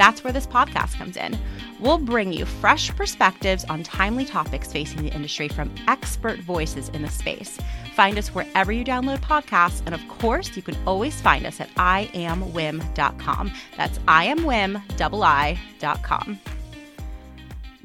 That's where this podcast comes in. We'll bring you fresh perspectives on timely topics facing the industry from expert voices in the space. Find us wherever you download podcasts, and of course, you can always find us at iamwiim.com. That's iamwiim.com.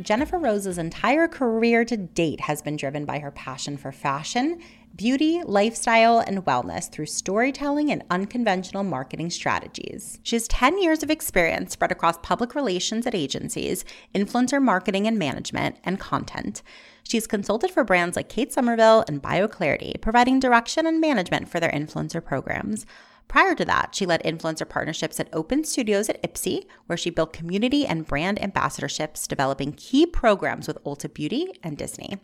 Jennifer Rose's entire career to date has been driven by her passion for fashion beauty, lifestyle, and wellness through storytelling and unconventional marketing strategies. She has 10 years of experience spread across public relations at agencies, influencer marketing and management, and content. She's consulted for brands like Kate Somerville and BioClarity, providing direction and management for their influencer programs. Prior to that, she led influencer partnerships at Open Studios at Ipsy, where she built community and brand ambassadorships, developing key programs with Ulta Beauty and Disney.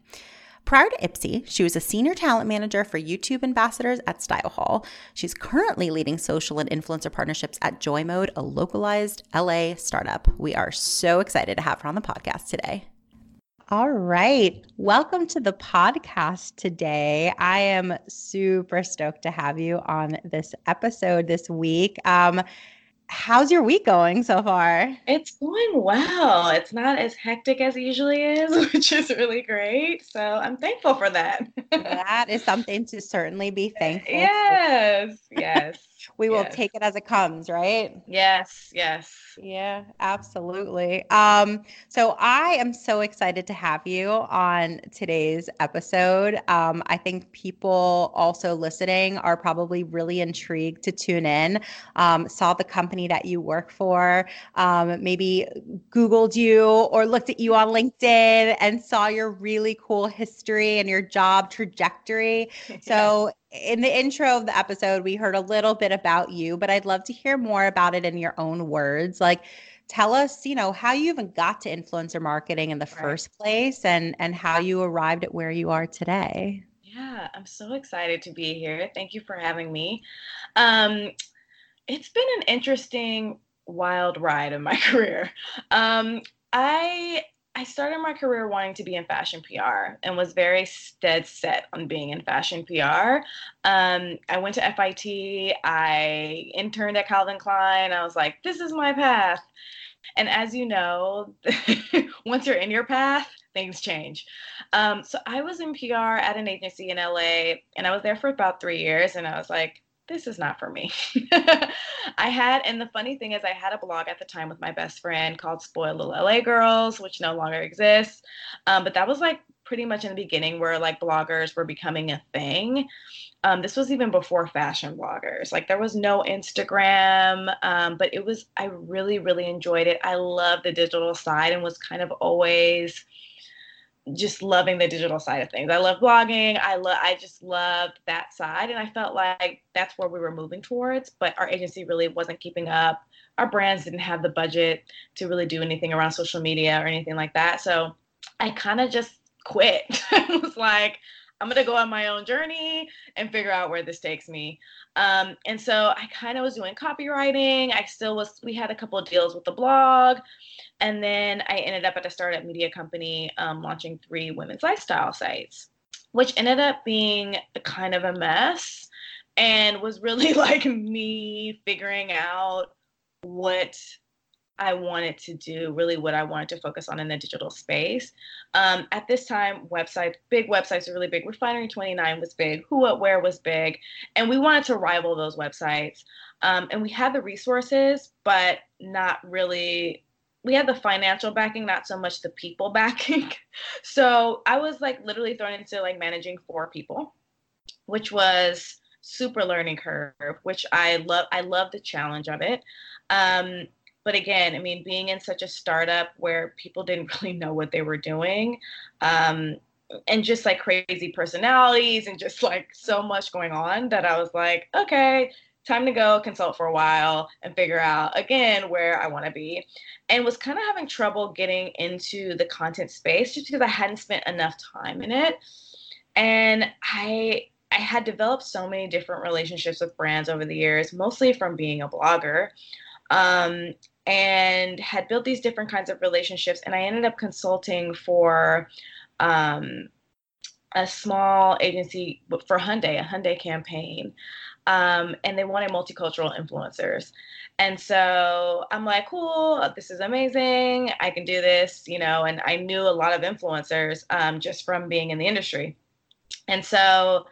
Prior to Ipsy, she was a senior talent manager for YouTube ambassadors at StyleHaul. She's currently leading social and influencer partnerships at Joy Mode, a localized LA startup. We are so excited to have her on the podcast today. All right. Welcome to the podcast today. I am super stoked to have you on this episode this week. Um, how's your week going so far? It's going well. It's not as hectic as it usually is, which is really great. So I'm thankful for that. that is something to certainly be thankful. Yes, yes. We will yes. take it as it comes, right? Yes, yes. Yeah, absolutely. Um, so I am so excited to have you on today's episode. Um, I think people also listening are probably really intrigued to tune in. Um, saw the company that you work for, um, maybe Googled you or looked at you on LinkedIn and saw your really cool history and your job trajectory. So in the intro of the episode, we heard a little bit about you, but I'd love to hear more about it in your own words. Like, tell us, you know, how you even got to influencer marketing in the right. first place and and how you arrived at where you are today. Yeah, I'm so excited to be here. Thank you for having me. Um, it's been an interesting, wild ride in my career. Um, I I started my career wanting to be in fashion PR and was very dead set on being in fashion PR. Um, I went to FIT, I interned at Calvin Klein. I was like, this is my path. And as you know, once you're in your path, things change. Um, so I was in PR at an agency in LA and I was there for about three years. And I was like, this is not for me. I had, and the funny thing is, I had a blog at the time with my best friend called Spoiled Little LA Girls, which no longer exists. Um, but that was like pretty much in the beginning where like bloggers were becoming a thing. Um, this was even before fashion bloggers. Like there was no Instagram, um, but it was, I really, really enjoyed it. I love the digital side and was kind of always just loving the digital side of things. I love blogging. I love I just loved that side and I felt like that's where we were moving towards, but our agency really wasn't keeping up. Our brands didn't have the budget to really do anything around social media or anything like that. So I kind of just quit. I was like, I'm gonna go on my own journey and figure out where this takes me. Um, and so I kind of was doing copywriting. I still was. We had a couple of deals with the blog, and then I ended up at a startup media company um, launching three women's lifestyle sites, which ended up being kind of a mess, and was really like me figuring out what I wanted to do, really what I wanted to focus on in the digital space. Um, at this time, websites, big websites were really big. Refinery 29 was big. Who, What, Wear was big. And we wanted to rival those websites. Um, and we had the resources, but not really. We had the financial backing, not so much the people backing. so I was like literally thrown into like managing four people, which was super learning curve, which I love. I love the challenge of it. Um, but again, I mean, being in such a startup where people didn't really know what they were doing, um, and just like crazy personalities and just like so much going on that I was like, okay, time to go consult for a while and figure out again where I want to be. And was kind of having trouble getting into the content space just because I hadn't spent enough time in it. And I I had developed so many different relationships with brands over the years, mostly from being a blogger. Um, and had built these different kinds of relationships. And I ended up consulting for um, a small agency for Hyundai, a Hyundai campaign. Um, and they wanted multicultural influencers. And so I'm like, cool, this is amazing. I can do this, you know. And I knew a lot of influencers um, just from being in the industry. And so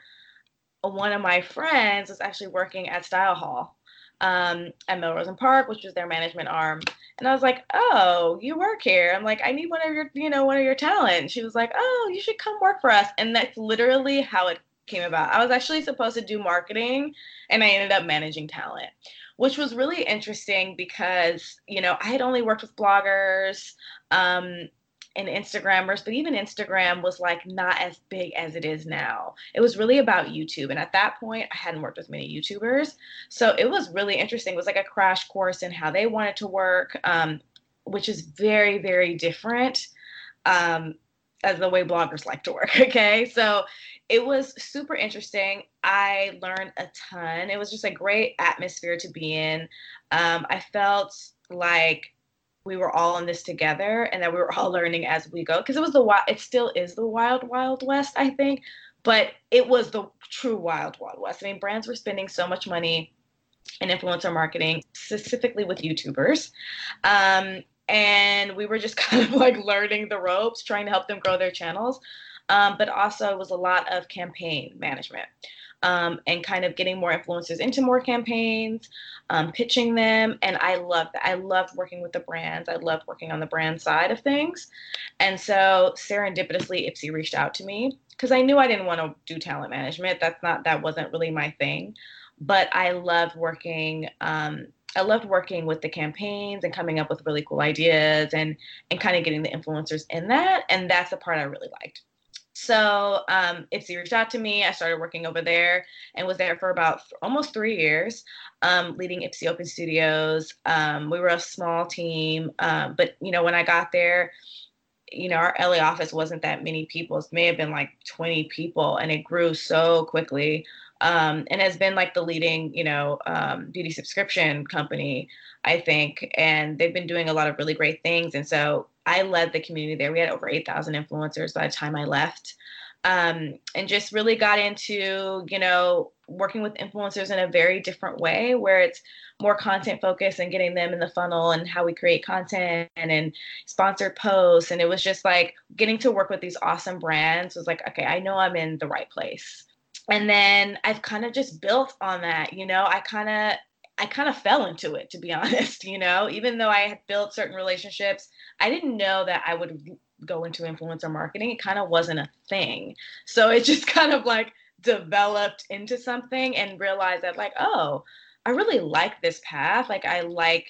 one of my friends was actually working at StyleHaul um, at Melrose and Park, which was their management arm. And I was like, "Oh, you work here?" I'm like, "I need one of your, you know, one of your talent." She was like, "Oh, you should come work for us." And that's literally how it came about. I was actually supposed to do marketing, and I ended up managing talent, which was really interesting because you know I had only worked with bloggers. Um, and Instagrammers, but even Instagram was like not as big as it is now. It was really about YouTube. And at that point, I hadn't worked with many YouTubers. So it was really interesting. It was like a crash course in how they wanted to work, um, which is very, very different um, as the way bloggers like to work. Okay. So it was super interesting. I learned a ton. It was just a great atmosphere to be in. Um, I felt like we were all in this together and that we were all learning as we go. Because it was the wild it still is the wild wild west i think but it was the true wild wild west. I mean brands were spending so much money in influencer marketing specifically with youtubers um, and we were just kind of like learning the ropes trying to help them grow their channels um, but also it was a lot of campaign management um, and kind of getting more influencers into more campaigns, um, pitching them. And I love that. I loved working with the brands. I loved working on the brand side of things. And so serendipitously, Ipsy reached out to me because I knew I didn't want to do talent management. That's not, that wasn't really my thing. But I loved working. Um, I loved working with the campaigns and coming up with really cool ideas and and kind of getting the influencers in that. And that's the part I really liked. So um, Ipsy reached out to me. I started working over there and was there for about almost three years, um, leading Ipsy Open Studios. Um, we were a small team, um, but you know when I got there, you know our LA office wasn't that many people. It may have been like 20 people, and it grew so quickly. Um, and has been like the leading, you know, um, beauty subscription company, I think. And they've been doing a lot of really great things. And so I led the community there. We had over 8,000 influencers by the time I left. Um, and just really got into, you know, working with influencers in a very different way where it's more content focused and getting them in the funnel and how we create content and, and sponsored posts. And it was just like getting to work with these awesome brands was like, okay, I know I'm in the right place. And then I've kind of just built on that, you know, I kind of I kind of fell into it, to be honest. You know, even though I had built certain relationships, I didn't know that I would go into influencer marketing. It kind of wasn't a thing. So it just kind of like developed into something and realized that, like, oh, I really like this path. Like, I like,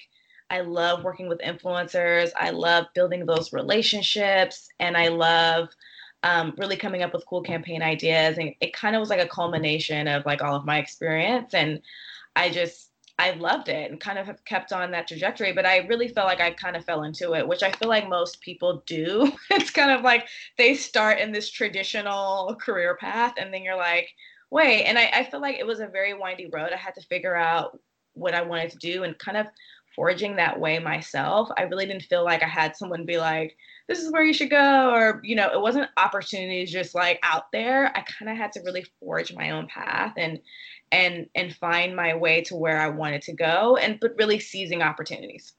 I love working with influencers. I love building those relationships. And I love, um, really coming up with cool campaign ideas. And it kind of was like a culmination of like all of my experience. And I just, I loved it and kind of have kept on that trajectory. But I really felt like I kind of fell into it, which I feel like most people do. it's kind of like they start in this traditional career path and then you're like, wait. And I, I feel like it was a very windy road. I had to figure out what I wanted to do and kind of forging that way myself. I really didn't feel like I had someone be like, this is where you should go or you know it wasn't opportunities just like out there i kind of had to really forge my own path and and and find my way to where I wanted to go and but really seizing opportunities.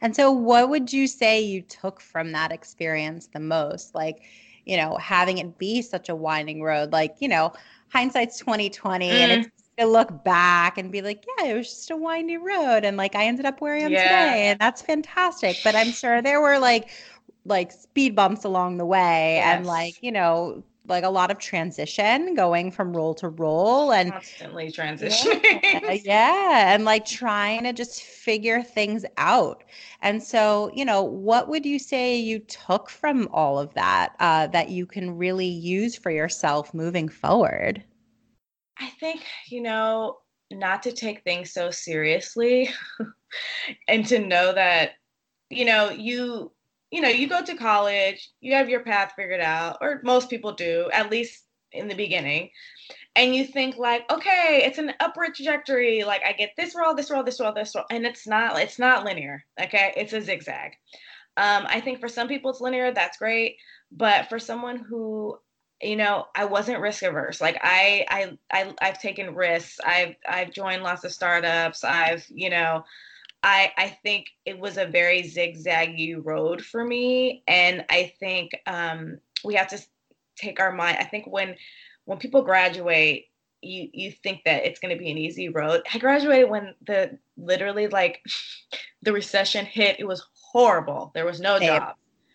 And so what would you say you took from that experience the most? Like, you know, having it be such a winding road, like, you know, hindsight's 2020 mm. and it's to look back and be like, yeah, it was just a windy road and like I ended up where I am yeah. today and that's fantastic. But I'm sure there were like like speed bumps along the way yes. and like, you know, like a lot of transition going from role to role and constantly transitioning. Yeah, yeah, and like trying to just figure things out. And so, you know, what would you say you took from all of that uh, that you can really use for yourself moving forward? I think, you know, not to take things so seriously and to know that, you know, you you know, you go to college, you have your path figured out, or most people do, at least in the beginning and you think like okay it's an upward trajectory like i get this role this role this role this role and it's not it's not linear okay? It's a zigzag. Um, i think for some people it's linear that's great but for someone who you know i wasn't risk averse like I, I i i've taken risks i've i've joined lots of startups i've you know i i think it was a very zigzaggy road for me. And i think um we have to take our mind i think when when people graduate you you think that it's going to be an easy road. I graduated when the literally like the recession hit. It was horrible. There was no Same. job.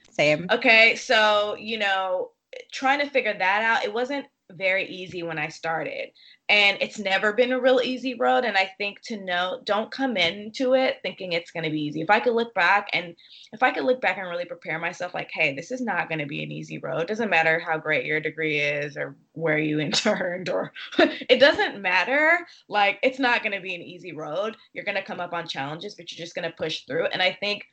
Same. Okay so you know trying to figure that out it wasn't very easy when i started. And it's never been a real easy road and i think to know don't come into it thinking it's going to be easy. If i could look back and if i could look back and really prepare myself like hey this is not going to be an easy road. Doesn't matter how great your degree is or where you interned or it doesn't matter. Like it's not going to be an easy road. You're going to come up on challenges but you're just going to push through. And i think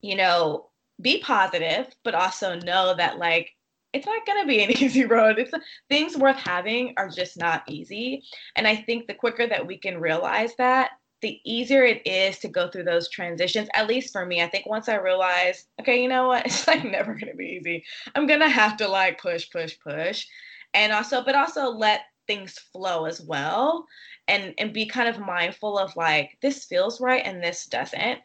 you know be positive but also know that like it's not going to be an easy road. It's things worth having are just not easy. And I think the quicker that we can realize that, the easier it is to go through those transitions. At least for me, I think once I realize, okay, you know what? It's like never going to be easy. I'm going to have to like push, push, push. And also, but also let things flow as well and and be kind of mindful of like this feels right and this doesn't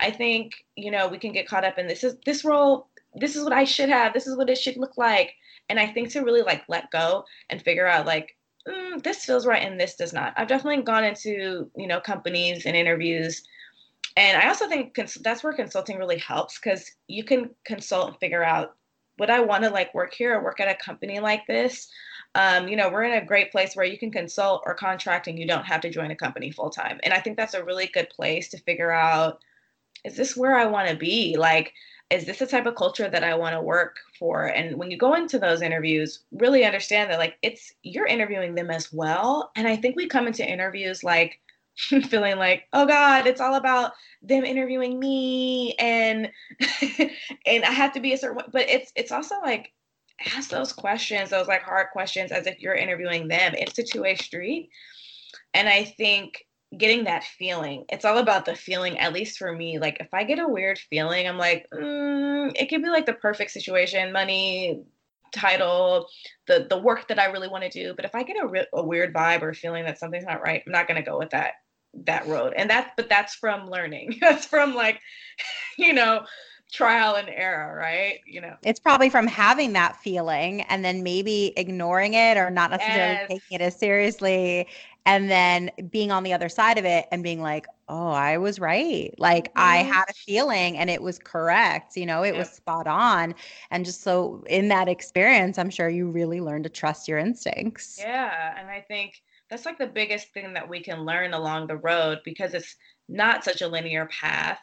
i think you know we can get caught up in this is this role this is what I should have. This is what it should look like. And I think to really like let go and figure out like mm, this feels right and this does not. I've definitely gone into you know companies and interviews, and I also think cons- that's where consulting really helps because you can consult and figure out would I want to like work here or work at a company like this. Um, you know, we're in a great place where you can consult or contract and you don't have to join a company full time. And I think that's a really good place to figure out is this where I want to be? Like, is this the type of culture that I want to work for? And when you go into those interviews, really understand that like it's you're interviewing them as well. And I think we come into interviews like feeling like, oh God, it's all about them interviewing me and and I have to be a certain way. But it's it's also like ask those questions, those like hard questions as if you're interviewing them. It's a two-way street. And I think getting that feeling. It's all about the feeling, at least for me. Like if I get a weird feeling, I'm like, mm, it could be like the perfect situation, money, title, the the work that I really want to do. But if I get a, re- a weird vibe or feeling that something's not right, I'm not gonna go with that that road. And that's but that's from learning. that's from like, you know, trial and error, right? You know, it's probably from having that feeling and then maybe ignoring it or not necessarily yes. taking it as seriously and then being on the other side of it and being like oh i was right. Like mm-hmm. i had a feeling and it was correct you know it was spot on. And just so in that experience i'm sure you really learned to trust your instincts. Yeah and i think that's like the biggest thing that we can learn along the road because it's not such a linear path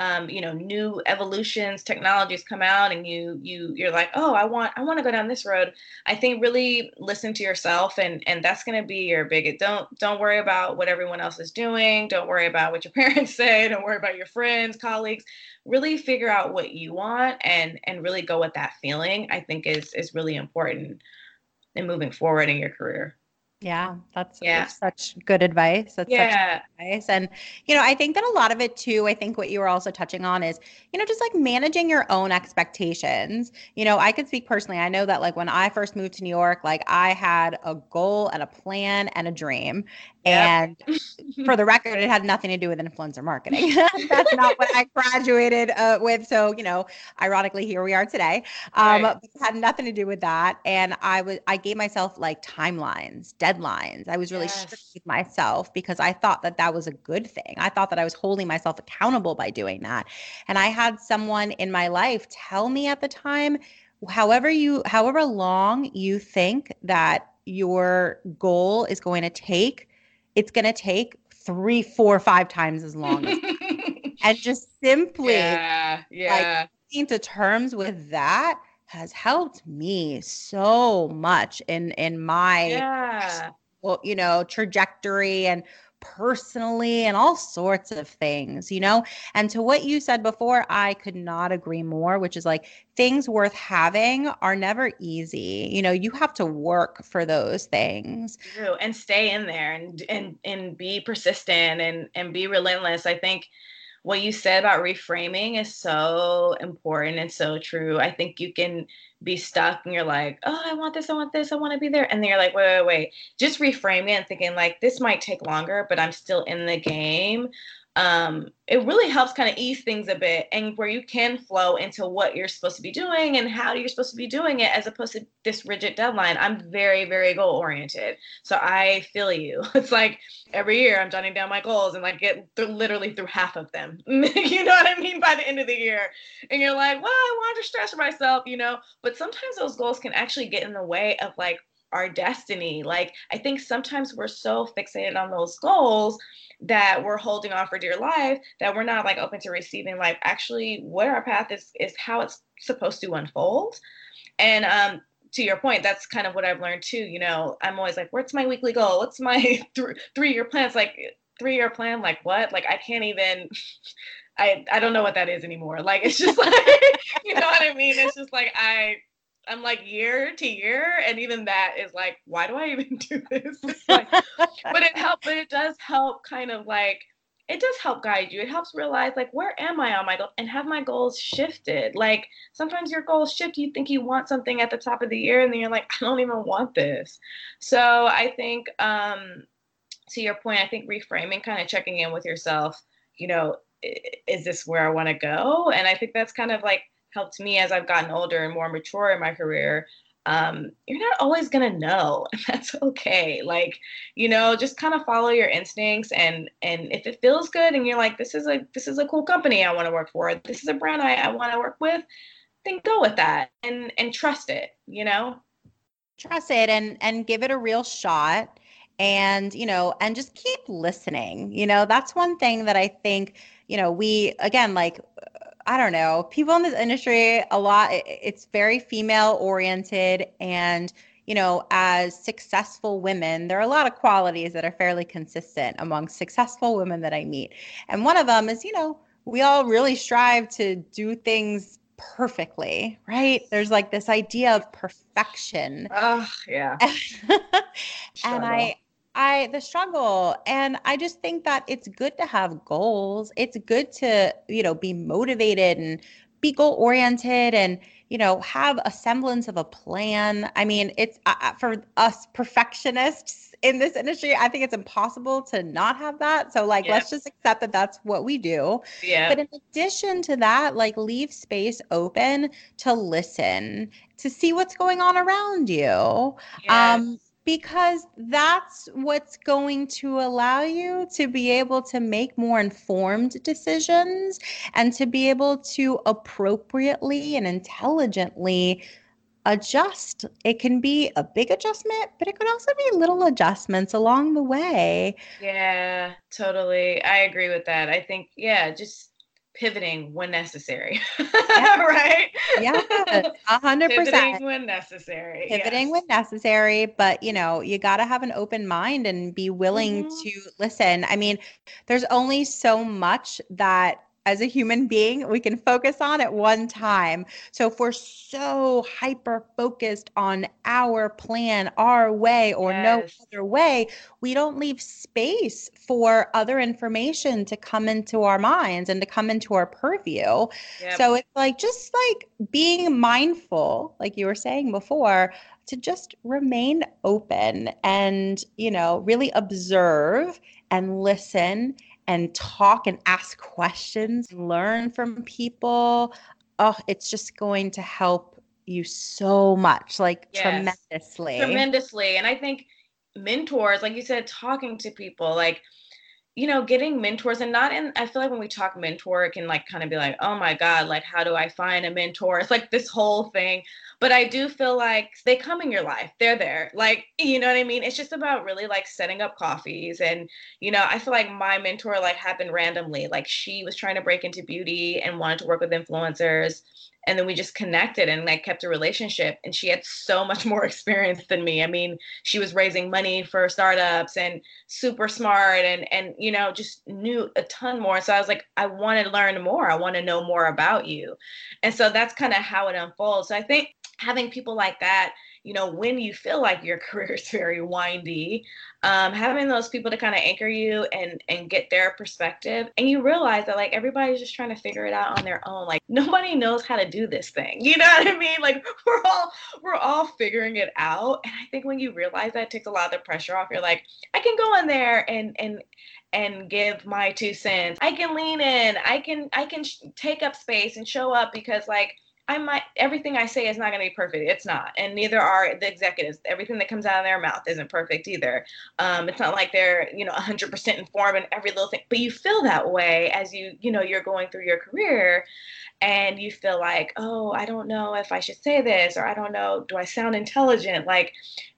um, you know new evolutions technologies come out and you you you're like oh i want i want to go down this road. I think really listen to yourself and and that's going to be your biggest don't don't worry about what everyone else is doing. Don't worry about what your parents say. Don't worry about your friends colleagues. Really figure out what you want and and really go with that feeling i think is is really important in moving forward in your career yeah, that's yeah. such good advice. That's yeah. such advice. And, you know, I think that a lot of it too, I think what you were also touching on is, you know, just like managing your own expectations. You know, I could speak personally. I know that like when I first moved to New York, like I had a goal and a plan and a dream. And for the record, it had nothing to do with influencer marketing. That's not what I graduated uh, with. So, you know, ironically, here we are today. Um, right. It had nothing to do with that. And I was, I gave myself like timelines, deadlines. I was really yes. strict with myself because I thought that that was a good thing. I thought that I was holding myself accountable by doing that. And I had someone in my life tell me at the time, however you, however long you think that your goal is going to take it's going to take three, four, five times as long. As and just simply yeah, yeah. Like, to terms with that has helped me so much in in my yeah. well, you know, trajectory and personally and all sorts of things, you know? And to what you said before, I could not agree more, which is like things worth having are never easy. You know, you have to work for those things. And stay in there and and and be persistent and and be relentless. I think what you said about reframing is so important and so true. I think you can be stuck and you're like, oh, I want this, I want this, I want to be there. And then you're like, wait, wait, wait. Just reframing and thinking like this might take longer, but I'm still in the game um, it really helps kind of ease things a bit and where you can flow into what you're supposed to be doing and how you're supposed to be doing it as opposed to this rigid deadline. I'm very, very goal oriented. So I feel you. It's like every year I'm jotting down my goals and like get through, literally through half of them. you know what I mean? By the end of the year. And you're like, well, I want to stress myself, you know, but sometimes those goals can actually get in the way of like our destiny. Like I think sometimes we're so fixated on those goals that we're holding on for dear life that we're not like open to receiving like actually what our path is is how it's supposed to unfold. And um to your point that's kind of what i've learned too you know i'm always like what's my weekly goal? What's my th- three year plan? It's like three year plan like what? Like i can't even i i don't know what that is anymore. Like it's just like you know what i mean? It's just like i I'm like year to year, and even that is like, why do I even do this? Like, but it helps. But it does help, kind of like it does help guide you. It helps realize like where am I on my goal and have my goals shifted. Like sometimes your goals shift. You think you want something at the top of the year, and then you're like, I don't even want this. So I think, um, to your point, I think reframing, kind of checking in with yourself. You know, is this where I want to go? And I think that's kind of like helped me as I've gotten older and more mature in my career. Um, you're not always gonna know, and that's okay. Like, you know, just kind of follow your instincts, and and if it feels good, and you're like, this is a this is a cool company I want to work for, this is a brand I, I want to work with, then go with that and and trust it. You know, trust it and and give it a real shot, and you know, and just keep listening. You know, that's one thing that I think you know we again like I don't know, people in this industry, a lot, it's very female oriented. And, you know, as successful women, there are a lot of qualities that are fairly consistent among successful women that I meet. And one of them is, you know, we all really strive to do things perfectly, right? There's like this idea of perfection. Oh, yeah. and I, I the struggle and I just think that it's good to have goals. It's good to, you know, be motivated and be goal oriented and, you know, have a semblance of a plan. I mean, it's uh, for us perfectionists in this industry, I think it's impossible to not have that. So like let's just accept that that's what we do. Yeah. But in addition to that, like leave space open to listen, to see what's going on around you. Yes. Um because that's what's going to allow you to be able to make more informed decisions and to be able to appropriately and intelligently adjust. It can be a big adjustment, but it could also be little adjustments along the way. Yeah, totally. I agree with that. I think, yeah, just pivoting when necessary. Yeah. right? Yeah, a hundred percent. Pivoting when necessary. Pivoting yes. when necessary, but you know, you got to have an open mind and be willing mm-hmm. to listen. I mean, there's only so much that as a human being we can focus on at one time. So if we're so hyper focused on our plan, our way, or yes. no other way, we don't leave space for other information to come into our minds and to come into our purview. Yep. So it's like just like being mindful, like you were saying before, to just remain open and, you know, really observe and listen and talk and ask questions, learn from people. Oh, it's just going to help you so much, like yes, tremendously. Tremendously. And I think mentors, like you said, talking to people, like, you know, getting mentors and not in, I feel like when we talk mentor, it can like kind of be like, oh my God, like, how do I find a mentor? It's like this whole thing. But I do feel like they come in your life. They're there. Like, you know what I mean? It's just about really like setting up coffees. And, you know, I feel like my mentor like happened randomly. Like she was trying to break into beauty and wanted to work with influencers and then we just connected and like kept a relationship and she had so much more experience than me. I mean she was raising money for startups and super smart and and you know just knew a ton more. So i was like i want to learn more. I want to know more about you. And so that's kind of how it unfolds. So i think having people like that you know, when you feel like your career is very windy, um, having those people to kind of anchor you and and get their perspective, and you realize that like everybody's just trying to figure it out on their own. Like nobody knows how to do this thing. You know what I mean? Like we're all we're all figuring it out. And I think when you realize that, it takes a lot of the pressure off. You're like, I can go in there and and and give my two cents. I can lean in. I can I can sh- take up space and show up because like I might everything I say is not going to be perfect. It's not, and neither are the executives. Everything that comes out of their mouth isn't perfect either. Um, it's not like they're you know 100% informed in every little thing, but you feel that way as you you know you're going through your career, and you feel like oh I don't know if I should say this or I don't know do I sound intelligent? Like,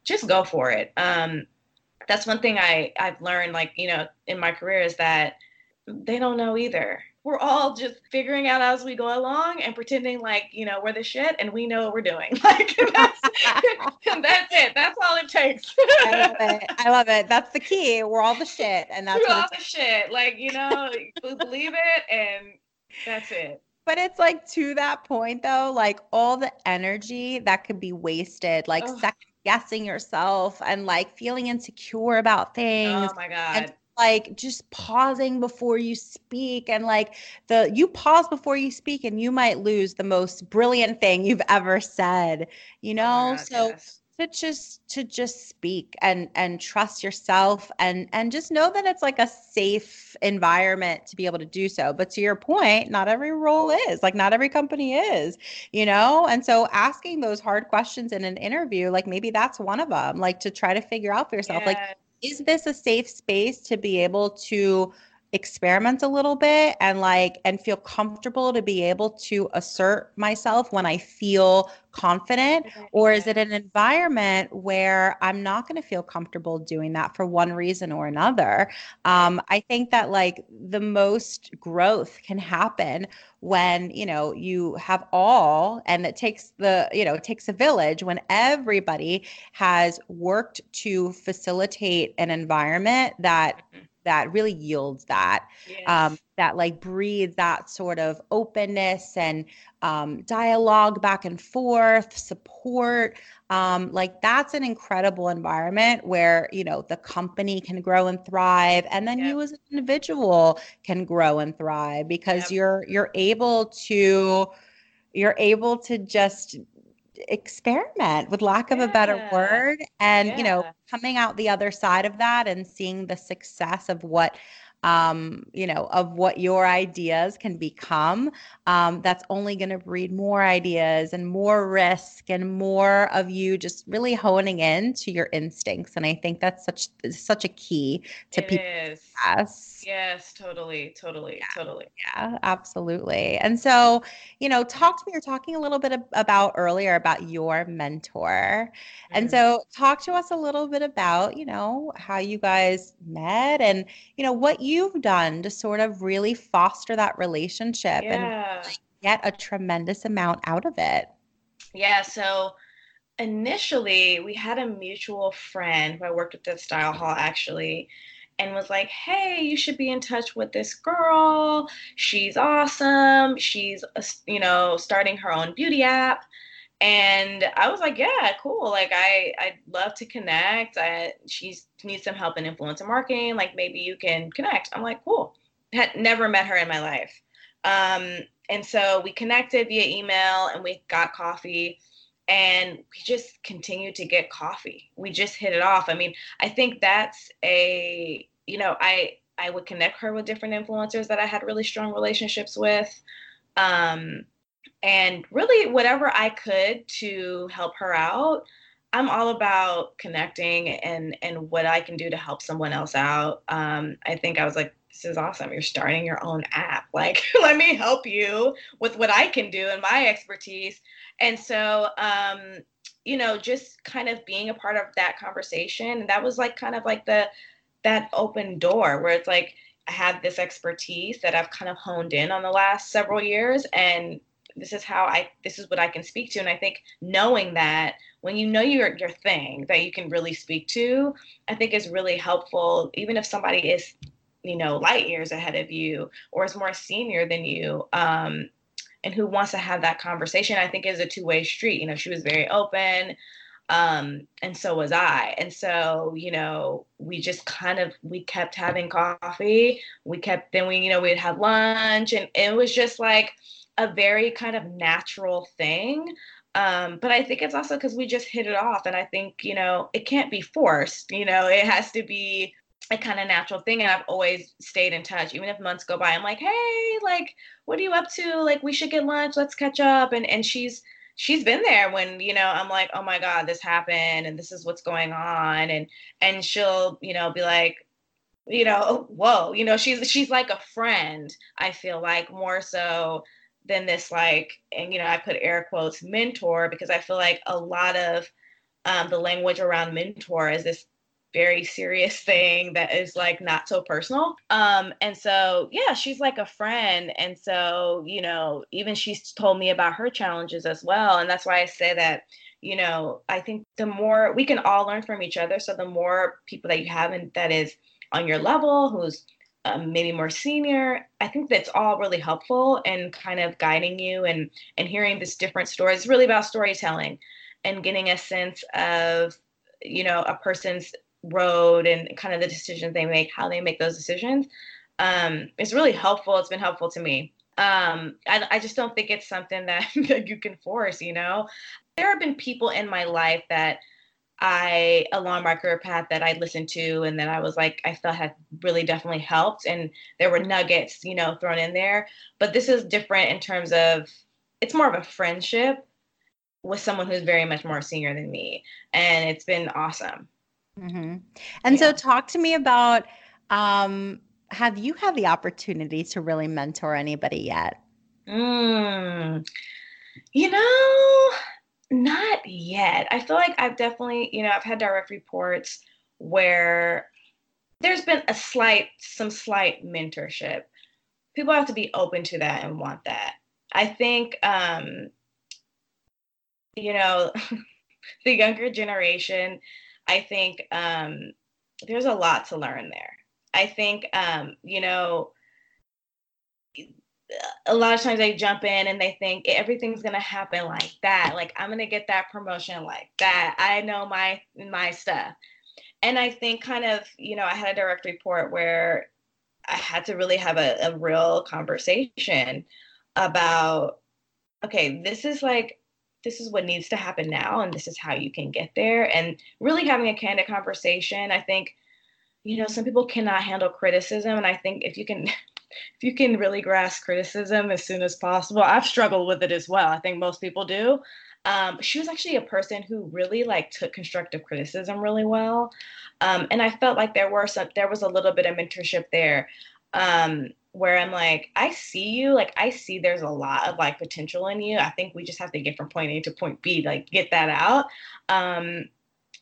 just go for it. Um, that's one thing I I've learned like you know in my career is that they don't know either we're all just figuring out as we go along and pretending like you know we're the shit and we know what we're doing. Like that's, that's it. That's all it takes. I love it. I love it. That's the key. We're all the shit and that's we're all the shit. Like you know we believe it and that's it. But it's like to that point though like all the energy that could be wasted like second guessing yourself and like feeling insecure about things oh my god like just pausing before you speak and like the you pause before you speak and you might lose the most brilliant thing you've ever said you oh know oh so yes. to just to just speak and and trust yourself and and just know that it's like a safe environment to be able to do so but to your point not every role is like not every company is you know and so asking those hard questions in an interview like maybe that's one of them like to try to figure out for yourself yeah. like is this a safe space to be able to experiment a little bit and like and feel comfortable to be able to assert myself when I feel confident? Or is it an environment where I'm not going to feel comfortable doing that for one reason or another? Um, I think that like the most growth can happen when you know you have all and it takes the you know it takes a village when everybody has worked to facilitate an environment that mm-hmm that really yields that yes. um, that like breeds that sort of openness and um, dialogue back and forth support um, like that's an incredible environment where you know the company can grow and thrive and then yep. you as an individual can grow and thrive because yep. you're you're able to you're able to just experiment with lack of yeah. a better word and yeah. you know coming out the other side of that and seeing the success of what um, you know, of what your ideas can become. Um, that's only going to breed more ideas and more risk and more of you just really honing in to your instincts. And I think that's such such a key to it people. Is. Yes, totally, totally, yeah. totally. Yeah, absolutely. And so, you know, talk to me. You're talking a little bit about earlier about your mentor. Mm-hmm. And so, talk to us a little bit about, you know, how you guys met and, you know, what you've done to sort of really foster that relationship yeah. and get a tremendous amount out of it. Yeah. So, initially, we had a mutual friend who I worked with at StyleHaul actually and was like, hey, you should be in touch with this girl. She's awesome. She's, uh, you know, starting her own beauty app. And I was like, yeah, cool. Like I, I'd love to connect. I, she needs some help in influencer marketing. Like maybe you can connect. I'm like, cool. Had never met her in my life. Um, and so we connected via email and we got coffee and we just continued to get coffee. We just hit it off. I mean, I think that's a, you know, I I would connect her with different influencers that I had really strong relationships with. Um, and really whatever I could to help her out. I'm all about connecting and and what I can do to help someone else out. Um, I think I was like this is awesome. You're starting your own app. Like, let me help you with what I can do and my expertise. And so, um, you know, just kind of being a part of that conversation. That was like kind of like the that open door where it's like I have this expertise that I've kind of honed in on the last several years and this is how I this is what I can speak to. And I think knowing that when you know your your thing that you can really speak to, I think is really helpful, even if somebody is, you know, light years ahead of you or is more senior than you. Um, and who wants to have that conversation, I think is a two-way street. You know, she was very open um and so was i and so you know we just kind of we kept having coffee we kept then we you know we'd have lunch and it was just like a very kind of natural thing. Um but i think it's also because we just hit it off and i think you know it can't be forced you know it has to be a kind of natural thing and i've always stayed in touch. Even if months go by i'm like hey like what are you up to? Like we should get lunch let's catch up. And and she's she's been there when you know i'm like oh my god this happened and this is what's going on. And and she'll you know be like you know whoa you know she's she's like a friend i feel like more so than this like and you know i put air quotes mentor because i feel like a lot of um, the language around mentor is this very serious thing that is like not so personal. Um, and so, yeah, she's like a friend. And so, you know, even she's told me about her challenges as well. And that's why I say that, you know, I think the more we can all learn from each other. So the more people that you have and that is on your level, who's um, maybe more senior i think that's all really helpful and kind of guiding you and and hearing this different stories it's really about storytelling and getting a sense of you know a person's road and kind of the decisions they make, how they make those decisions, um, is really helpful. It's been helpful to me. Um, I, I just don't think it's something that, that you can force, you know? There have been people in my life that I, along my career path, that I listened to and that I was like, I felt had really definitely helped. And there were nuggets, you know, thrown in there. But this is different in terms of it's more of a friendship with someone who's very much more senior than me. And it's been awesome. Mm-hmm. And yeah. so, talk to me about um, have you had the opportunity to really mentor anybody yet? Mm, you know, not yet. I feel like I've definitely, you know, I've had direct reports where there's been a slight, some slight mentorship. People have to be open to that and want that. I think, um, you know, the younger generation I think um, there's a lot to learn there. I think, um, you know, a lot of times they jump in and they think everything's gonna happen like that. Like I'm gonna get that promotion like that. I know my my stuff. And I think kind of, you know, I had a direct report where I had to really have a, a real conversation about, okay, this is like this is what needs to happen now and this is how you can get there and really having a candid conversation i think you know some people cannot handle criticism and i think if you can if you can really grasp criticism as soon as possible i've struggled with it as well i think most people do um, she was actually a person who really like took constructive criticism really well um, and i felt like there were some there was a little bit of mentorship there um, where I'm like, I see you, like I see there's a lot of like potential in you. I think we just have to get from point A to point B, like get that out.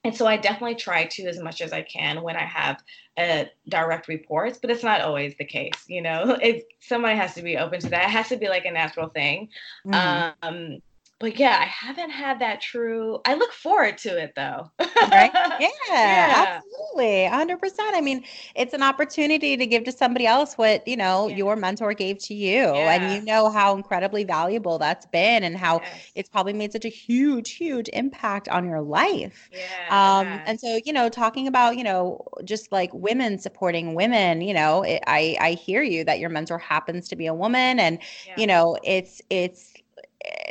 And so I definitely try to as much as I can when I have uh, direct reports, but it's not always the case. You know, if somebody has to be open to that, it has to be like a natural thing. Mm-hmm. Um, but yeah, I haven't had that true. I look forward to it though. right? Yeah, yeah, absolutely. 100%. I mean, it's an opportunity to give to somebody else what, you know, yeah. your mentor gave to you. Yeah. And you know how incredibly valuable that's been and how yes. it's probably made such a huge, huge impact on your life. Yeah. Um, and so, you know, talking about, you know, just like women supporting women, you know, it, I, I hear you that your mentor happens to be a woman and, you know, it's, it's,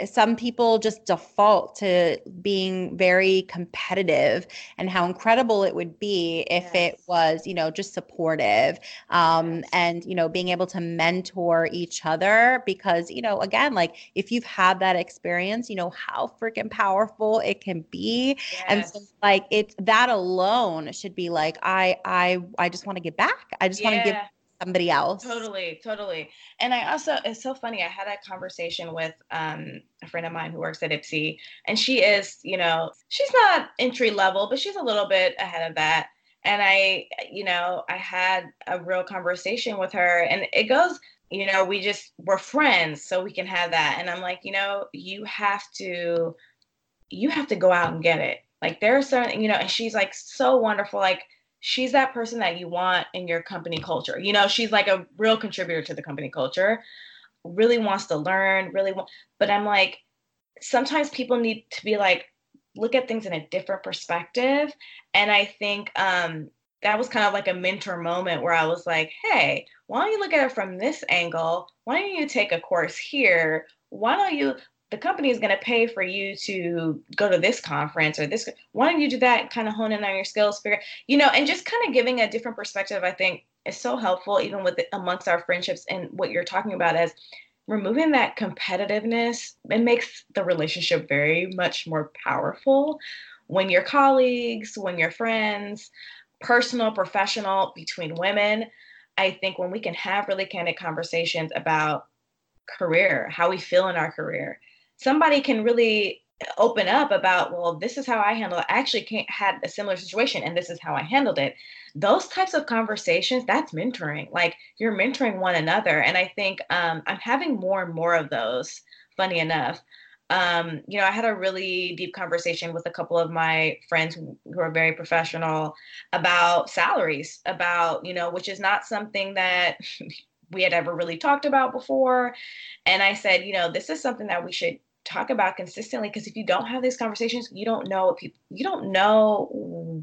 some people just default to being very competitive and how incredible it would be if yes. it was you know just supportive um, yes. and you know being able to mentor each other because you know again like if you've had that experience you know how freaking powerful it can be yes. and so like it's that alone should be like i i i just want to get back i just want to give somebody else. Totally, totally. And I also, it's so funny. I had a conversation with um, a friend of mine who works at Ipsy, and she is, you know, she's not entry level, but she's a little bit ahead of that. And I, you know, I had a real conversation with her, and it goes, you know, we just, we're friends, so we can have that. And I'm like, you know, you have to, you have to go out and get it. Like there are certain, you know, and she's like so wonderful. Like she's that person that you want in your company culture. You know, she's like a real contributor to the company culture. Really wants to learn, really want, but I'm like, sometimes people need to be like, look at things in a different perspective. And I think um that was kind of like a mentor moment where I was like, hey, why don't you look at it from this angle? Why don't you take a course here? Why don't you the company is going to pay for you to go to this conference or this why don't you do that kind of hone in on your skills figure you know and just kind of giving a different perspective i think is so helpful even with amongst our friendships and what you're talking about as removing that competitiveness it makes the relationship very much more powerful when your colleagues when your friends personal professional between women. I think when we can have really candid conversations about career how we feel in our career somebody can really open up about well this is how i handle it. I actually can't, had a similar situation and this is how i handled it. Those types of conversations that's mentoring. Like you're mentoring one another. And i think um, i'm having more and more of those funny enough. Um, you know i had a really deep conversation with a couple of my friends who are very professional about salaries about you know which is not something that we had ever really talked about before. And i said you know this is something that we should talk about consistently because if you don't have these conversations you don't know what people you don't know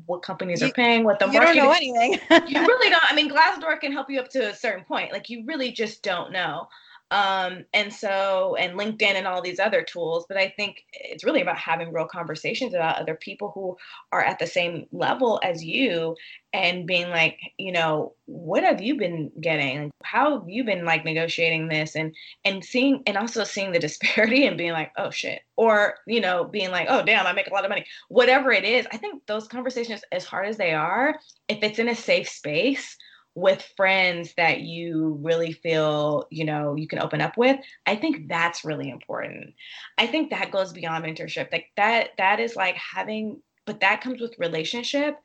what companies you, are paying what the you market You don't know anything. You really don't i mean glassdoor can help you up to a certain point like you really just don't know um, and so and linkedin and all these other tools but i think it's really about having real conversations about other people who are at the same level as you and being like you know what have you been getting? How have you been like negotiating this? And and seeing and also seeing the disparity and being like oh shit. Or you know being like oh damn i make a lot of money. Whatever it is i think those conversations as hard as they are if it's in a safe space with friends that you really feel you know you can open up with i think that's really important. I think that goes beyond mentorship. Like that that is like having but that comes with relationship.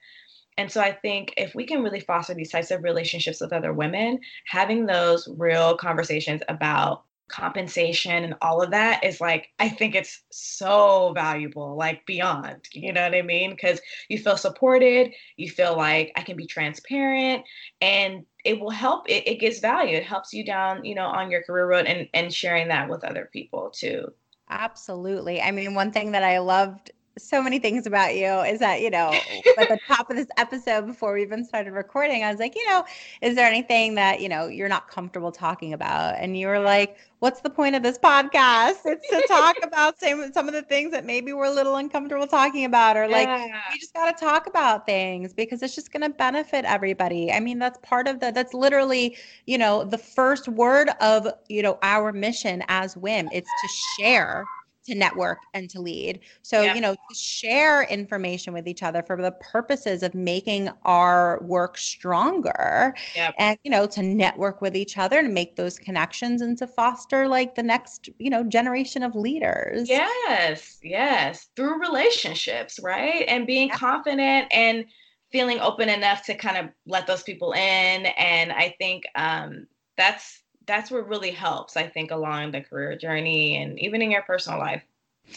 And so i think if we can really foster these types of relationships with other women having those real conversations about compensation and all of that is like i think it's so valuable like beyond you know what i mean? Because you feel supported you feel like i can be transparent and it will help it, it gives value it helps you down you know on your career road and and sharing that with other people too. Absolutely. I mean one thing that i loved so many things about you is that you know at the top of this episode before we even started recording i was like you know is there anything that you know you're not comfortable talking about? And you were like what's the point of this podcast? It's to talk about some, some of the things that maybe we're a little uncomfortable talking about or like yeah. we just got to talk about things because it's just going to benefit everybody. I mean that's part of the that's literally you know the first word of you know our mission as WIIM it's to share to network and to lead. So, yep. you know, to share information with each other for the purposes of making our work stronger yep. and, you know, to network with each other and make those connections and to foster like the next, you know, generation of leaders. Yes, yes, through relationships, right? And being yep. confident and feeling open enough to kind of let those people in. And I think um, that's that's what really helps, I think, along the career journey and even in your personal life.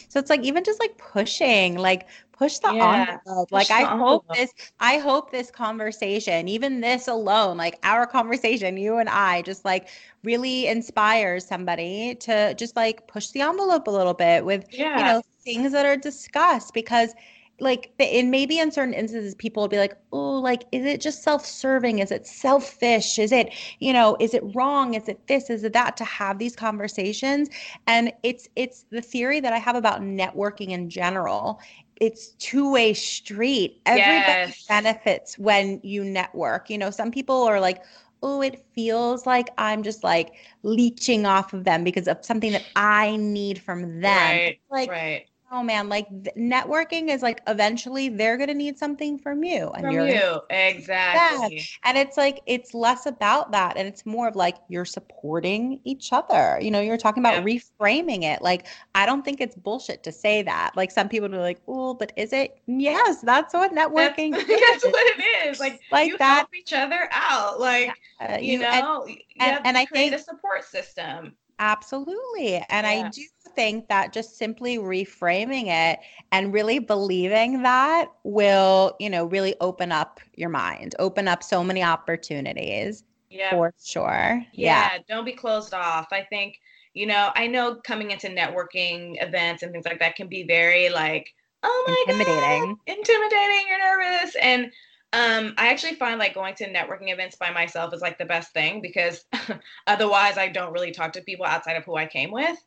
So it's like even just like pushing, like push the yeah, envelope. Push like I hope this, I hope this conversation, even this alone, like our conversation, you and I, just like really inspires somebody to just like push the envelope a little bit with yeah. you know things that are discussed because like and maybe in certain instances people will be like oh like is it just self-serving? Is it selfish? Is it you know is it wrong? Is it this? Is it that? to have these conversations. And it's it's the theory that i have about networking in general it's two-way street. Everybody yes. benefits when you network. You know some people are like oh, it feels like I'm just like leeching off of them because of something that I need from them. Right, like, right know, man. Like networking is like eventually they're gonna need something from you, and from you're you exactly. Yeah. And it's like it's less about that, and it's more of like you're supporting each other. You know, you're talking about yeah. reframing it. Like I don't think it's bullshit to say that. Like some people are like, oh, but is it? Yes, that's what networking. That's, that's what it is. Like like you that. help each other out. Like uh, you, you, know, and, you and, and I think a support system. Absolutely. And yeah. I do think that just simply reframing it and really believing that will, you know, really open up your mind, open up so many opportunities. Yeah. For sure. Yeah. yeah. Don't be closed off. I think, you know, I know coming into networking events and things like that can be very like, oh my intimidating. God, intimidating, you're nervous. And um, I actually find like going to networking events by myself is like the best thing because otherwise I don't really talk to people outside of who I came with.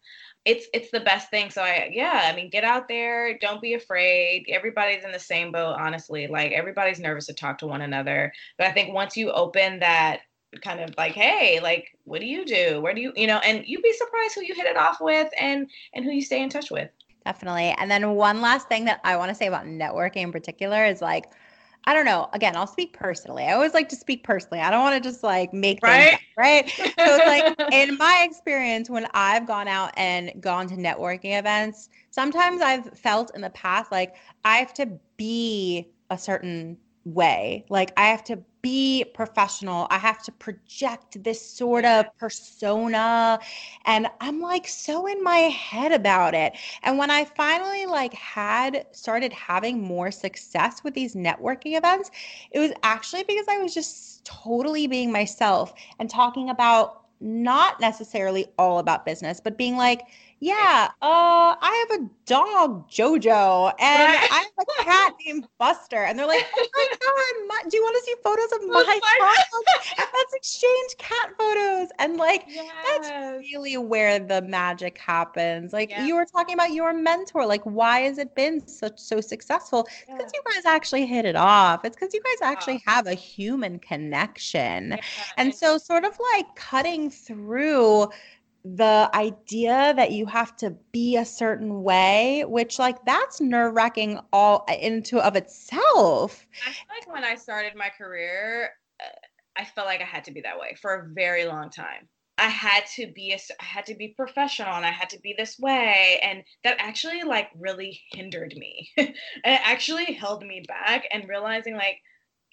It's it's the best thing. So I yeah, I mean get out there, don't be afraid. Everybody's in the same boat, honestly. Like everybody's nervous to talk to one another. But I think once you open that kind of like, hey, like what do you do? Where do you you know, and you'd be surprised who you hit it off with and and who you stay in touch with. Definitely. And then one last thing that I want to say about networking in particular is like I don't know. Again, I'll speak personally. I always like to speak personally. I don't want to just like make right, up, right. So it's like in my experience, when I've gone out and gone to networking events, sometimes I've felt in the past like I have to be a certain way. Like I have to be professional. I have to project this sort of persona and I'm like so in my head about it. And when I finally like had started having more success with these networking events, it was actually because I was just totally being myself and talking about not necessarily all about business, but being like, yeah, uh, I have a dog, Jojo, and right. I have a cat named Buster. And they're like, oh my God, my, do you want to see photos of my, my dog? and let's exchange cat photos. And like, yes. that's really where the magic happens. Like you were talking about your mentor. Like, why has it been such so successful? Because you guys actually hit it off. It's because you guys actually have a human connection. Yeah. And so sort of like cutting through the idea that you have to be a certain way, which like that's nerve wracking all uh, into of itself. I feel like when I started my career, uh, I felt like I had to be that way for a very long time. I had to be a, I had to be professional and I had to be this way and that actually like really hindered me. it actually held me back and realizing like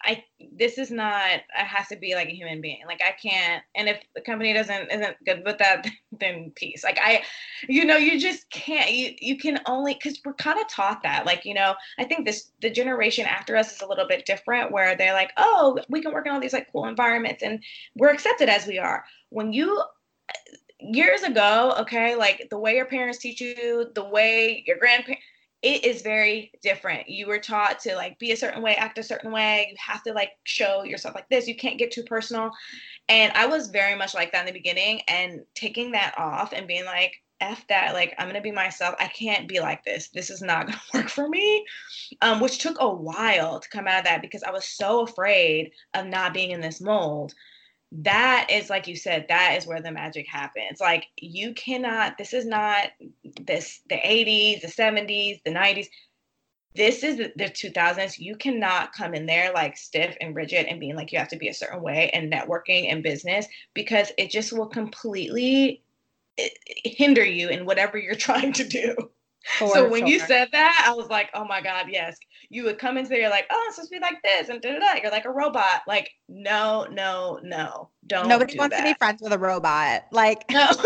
I this is not it has to be like a human being. Like I can't and if the company doesn't isn't good with that, then peace. Like I you know, you just can't you you can only because we're kind of taught that. Like, you know, I think this the generation after us is a little bit different where they're like, oh, we can work in all these like cool environments and we're accepted as we are. When you years ago, okay, like the way your parents teach you, the way your grandparents it is very different. You were taught to like be a certain way, act a certain way. You have to like show yourself like this. You can't get too personal. And I was very much like that in the beginning and taking that off and being like, F that, like I'm gonna be myself. I can't be like this. This is not gonna work for me. Um, which took a while to come out of that because I was so afraid of not being in this mold that is like you said that is where the magic happens. Like you cannot this is not this the 80s the 70s the 90s this is the, the 2000s you cannot come in there like stiff and rigid and being like you have to be a certain way and networking and business because it just will completely eh, hinder you in whatever you're trying to do so when sure. you said that, I was like, oh my God, yes. You would come into there, you're like, oh, it's supposed to be like this, and da da da. You're like a robot. Like, no, no, no. Don't. Nobody do wants that. to be friends with a robot. Like, no.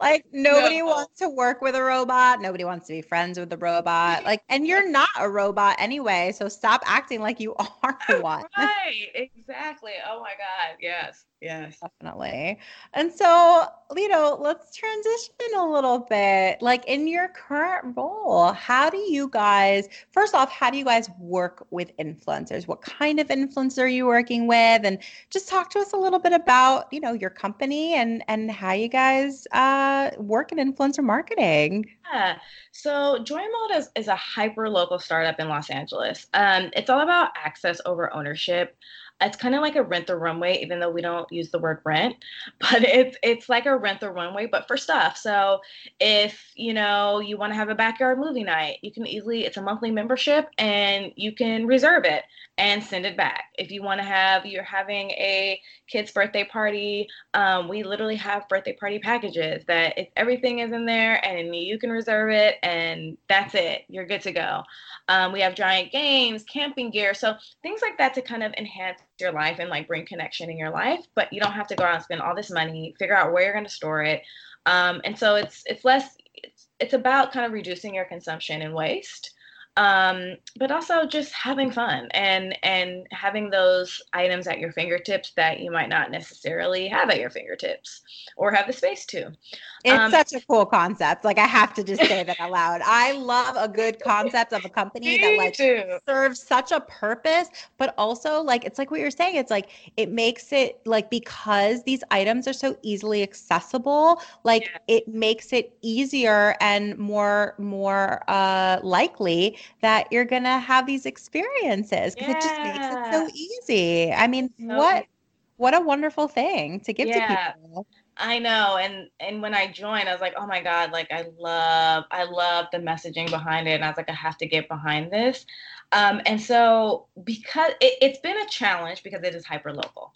like nobody no. wants to work with a robot. Nobody wants to be friends with a robot. Like, and you're not a robot anyway. So stop acting like you are one. Right. Exactly. Oh my God. Yes. Yes. Definitely. And so, you know, let's transition a little bit. Like in your current role, how do you guys, first off, how do you guys work with influencers? What kind of influencer are you working with? And just talk to us a little bit about, you know, your company and and how you guys uh, work in influencer marketing. Yeah. So Joy Mode is, is a hyper local startup in Los Angeles. Um, it's all about access over ownership. It's kind of like a rent the runway, even though we don't use the word rent, but it's it's like a rent the runway, but for stuff. So if you know you want to have a backyard movie night, you can easily it's a monthly membership and you can reserve it and send it back. If you want to have you're having a kid's birthday party, um, we literally have birthday party packages that if everything is in there and you can reserve it and that's it, you're good to go. Um, we have giant games, camping gear, so things like that to kind of enhance your life and like bring connection in your life. But you don't have to go out and spend all this money, figure out where you're going to store it, um, and so it's it's less. It's, it's about kind of reducing your consumption and waste um, but also just having fun and and having those items at your fingertips that you might not necessarily have at your fingertips or have the space to. It's um, such a cool concept. Like I have to just say that aloud. I love a good concept of a company that like too. serves such a purpose, but also like it's like what you're saying. It's like it makes it like because these items are so easily accessible, like yeah. it makes it easier and more more uh likely that you're going to have these experiences because yeah. it just makes it so easy. I mean, so what what a wonderful thing to give yeah. to people. I know, and and when I joined, I was like, oh my god, like I love, I love the messaging behind it, and I was like, I have to get behind this, um, and so because it, it's been a challenge because it is hyper local,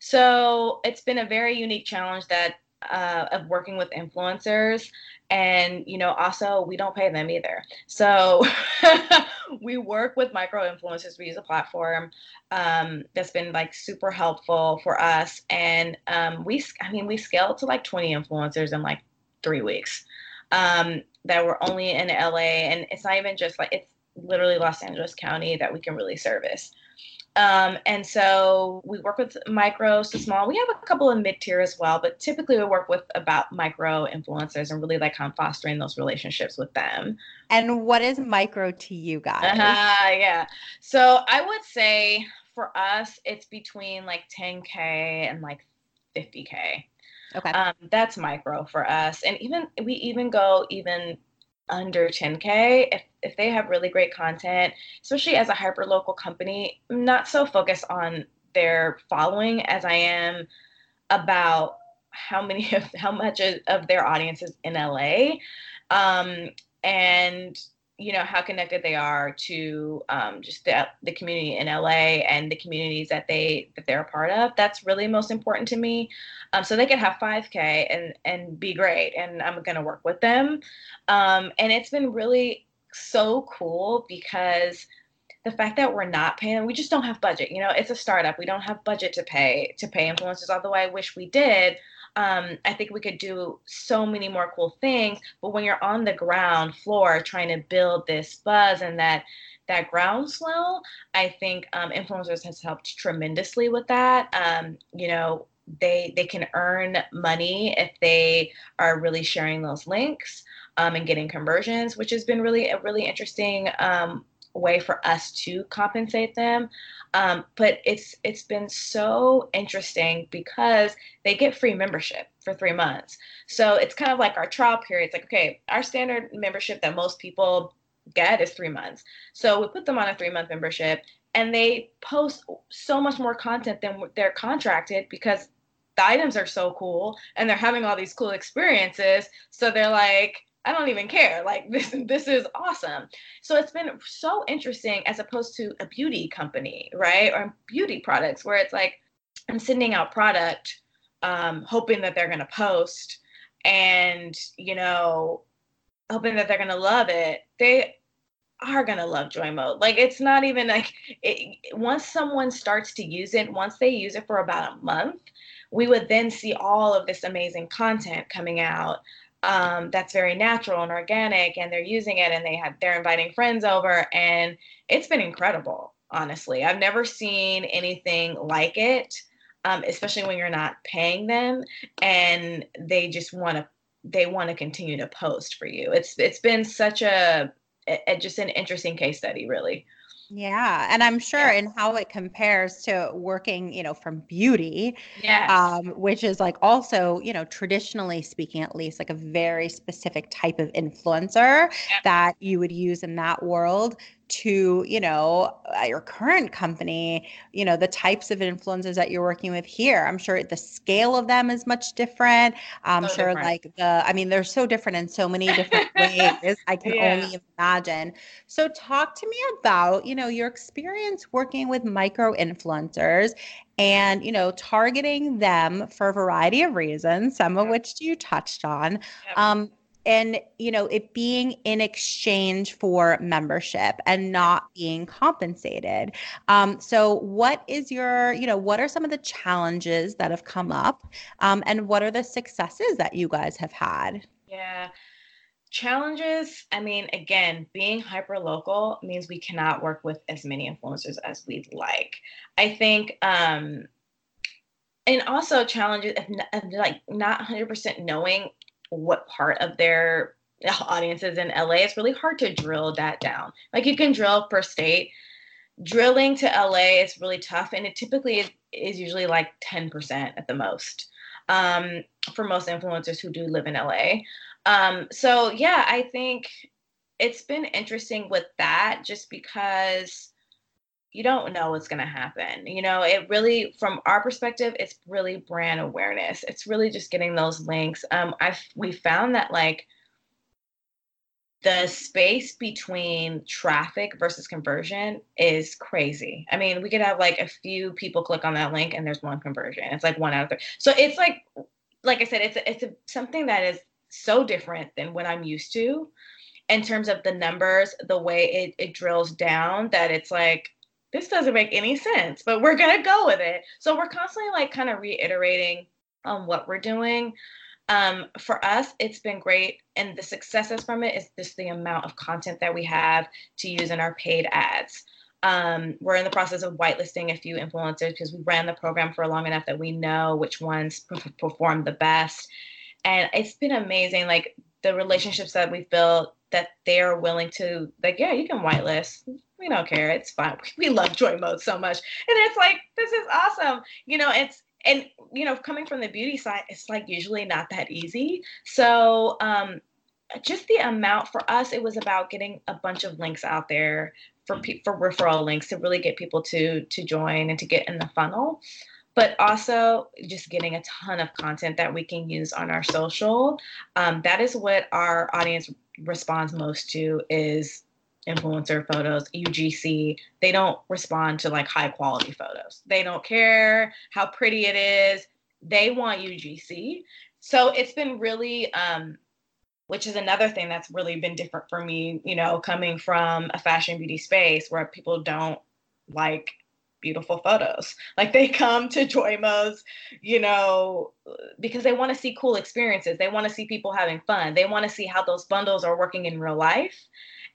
so it's been a very unique challenge that uh, of working with influencers. And you know also we don't pay them either. So we work with micro influencers. We use a platform um, that's been like super helpful for us. And um, we i mean we scaled to like 20 influencers in like three weeks um, that were only in la and it's not even just like it's literally los angeles county that we can really service um, and so we work with micros to small. We have a couple of mid tier as well, but typically we work with about micro influencers and really like kind of fostering those relationships with them. And what is micro to you guys? Uh, yeah. So I would say for us, it's between like 10K and like 50K. Okay. Um, that's micro for us. And even we even go even under 10K if if they have really great content, especially as a hyper local company, I'm not so focused on their following as I am about how many of how much of their audience is in LA, um, and you know how connected they are to um, just the, the community in LA and the communities that they that they're a part of. That's really most important to me. Um, so they can have 5K and and be great, and I'm gonna work with them. Um, and it's been really so cool because the fact that we're not paying we just don't have budget you know it's a startup we don't have budget to pay to pay influencers although i wish we did um, i think we could do so many more cool things but when you're on the ground floor trying to build this buzz and that that groundswell i think um, influencers has helped tremendously with that. Um, you know they they can earn money if they are really sharing those links um, and getting conversions, which has been really a really interesting um, way for us to compensate them. Um, but it's it's been so interesting because they get free membership for three months. So it's kind of like our trial period. It's like okay, our standard membership that most people get is three months. So we put them on a three month membership, and they post so much more content than they're contracted because the items are so cool and they're having all these cool experiences. So they're like, I don't even care. Like this this is awesome. So it's been so interesting as opposed to a beauty company, right? Or beauty products where it's like I'm sending out product um, hoping that they're to post and, you know, hoping that they're to love it. They are going to love joy mode. Like it's not even like it, once someone starts to use it, once they use it for about a month, we would then see all of this amazing content coming out um, that's very natural and organic and they're using it and they have they're inviting friends over and it's been incredible honestly. I've never seen anything like it um, especially when you're not paying them and they just want to they want to continue to post for you. It's it's been such a, a just an interesting case study really yeah, and I'm sure yeah. in how it compares to working, you know, from beauty, yes. um, which is like also, you know, traditionally speaking, at least like a very specific type of influencer yeah. that you would use in that world to you know your current company you know the types of influencers that you're working with here i'm sure the scale of them is much different i'm so sure different. like the i mean they're so different in so many different ways i can yeah. only imagine so talk to me about you know your experience working with micro influencers and you know targeting them for a variety of reasons some of which you touched on yep. um, and you know it being in exchange for membership and not being compensated. Um, so what is your you know what are some of the challenges that have come up? Um, and what are the successes that you guys have had? Yeah. Challenges i mean again being hyper local means we cannot work with as many influencers as we'd like. I think um and also challenges of, of like not 100% knowing what part of their audiences in LA, it's really hard to drill that down. Like you can drill per state. Drilling to LA is really tough, and it typically is, is usually like 10% at the most um, for most influencers who do live in LA. Um, so, yeah, I think it's been interesting with that just because you don't know what's going to happen. You know, it really, from our perspective, it's really brand awareness. It's really just getting those links. Um, I've we found that like the space between traffic versus conversion is crazy. I mean, we could have like a few people click on that link and there's one conversion. It's like one out of three. So it's like, like I said, it's it's a, something that is so different than what I'm used to in terms of the numbers, the way it, it drills down that it's like this doesn't make any sense, but we're going to go with it. So we're constantly like kind of reiterating on what we're doing. Um, for us, it's been great. And the successes from it is just the amount of content that we have to use in our paid ads. Um, we're in the process of whitelisting a few influencers because we ran the program for long enough that we know which ones perform the best. And it's been amazing. Like the relationships that we've built, that they're willing to, like, yeah, you can whitelist we don't care. It's fine. We love joy mode so much. And it's like, this is awesome. You know, it's, and, you know, coming from the beauty side, it's like usually not that easy. So, um, just the amount for us, it was about getting a bunch of links out there for pe- for referral links to really get people to to join and to get in the funnel but also just getting a ton of content that we can use on our social um, that is what our audience responds most to is influencer photos, UGC, they don't respond to like high quality photos. They don't care how pretty it is. They want UGC. So it's been really, um, which is another thing that's really been different for me, you know, coming from a fashion beauty space where people don't like beautiful photos. Like they come to Joy Mode, you know, because they want to see cool experiences. They want to see people having fun. They want to see how those bundles are working in real life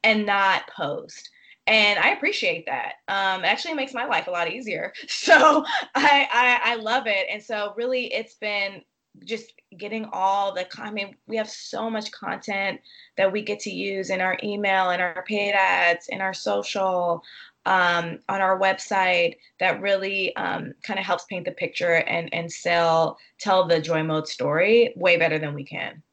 and not post and I appreciate that. Um, actually, it makes my life a lot easier. So I, I, I love it, and so really, it's been just getting all the. I mean, we have so much content that we get to use in our email, in our paid ads, in our social, um, on our website that really um, kind of helps paint the picture and and sell tell the joy mode story way better than we can.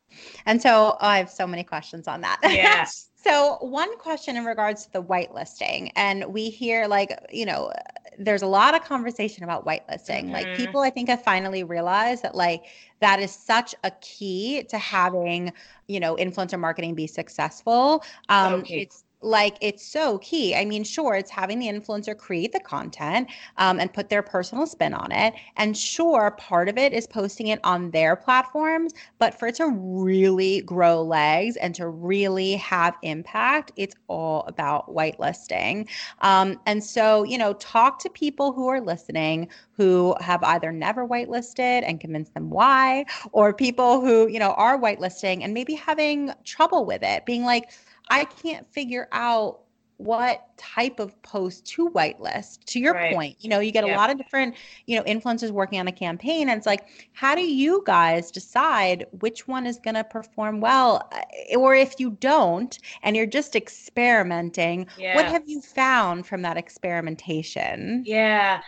And so oh, I have so many questions on that. Yes. So, one question in regards to the whitelisting, and we hear like, you know, there's a lot of conversation about whitelisting. Mm-hmm. Like, people, I think, have finally realized that, like, that is such a key to having, you know, influencer marketing be successful. Um, okay. It's like it's so key. I mean, sure, it's having the influencer create the content um, and put their personal spin on it. And sure, part of it is posting it on their platforms, but for it to really grow legs and to really have impact, it's all about whitelisting. Um, and so, you know, talk to people who are listening who have either never whitelisted and convince them why, or people who, you know, are whitelisting and maybe having trouble with it, being like, I can't figure out what type of post to whitelist to your right. point you know you get a lot of different you know influencers working on a campaign and it's like how do you guys decide which one is going to perform well uh, or if you don't and you're just experimenting yeah. what have you found from that experimentation yeah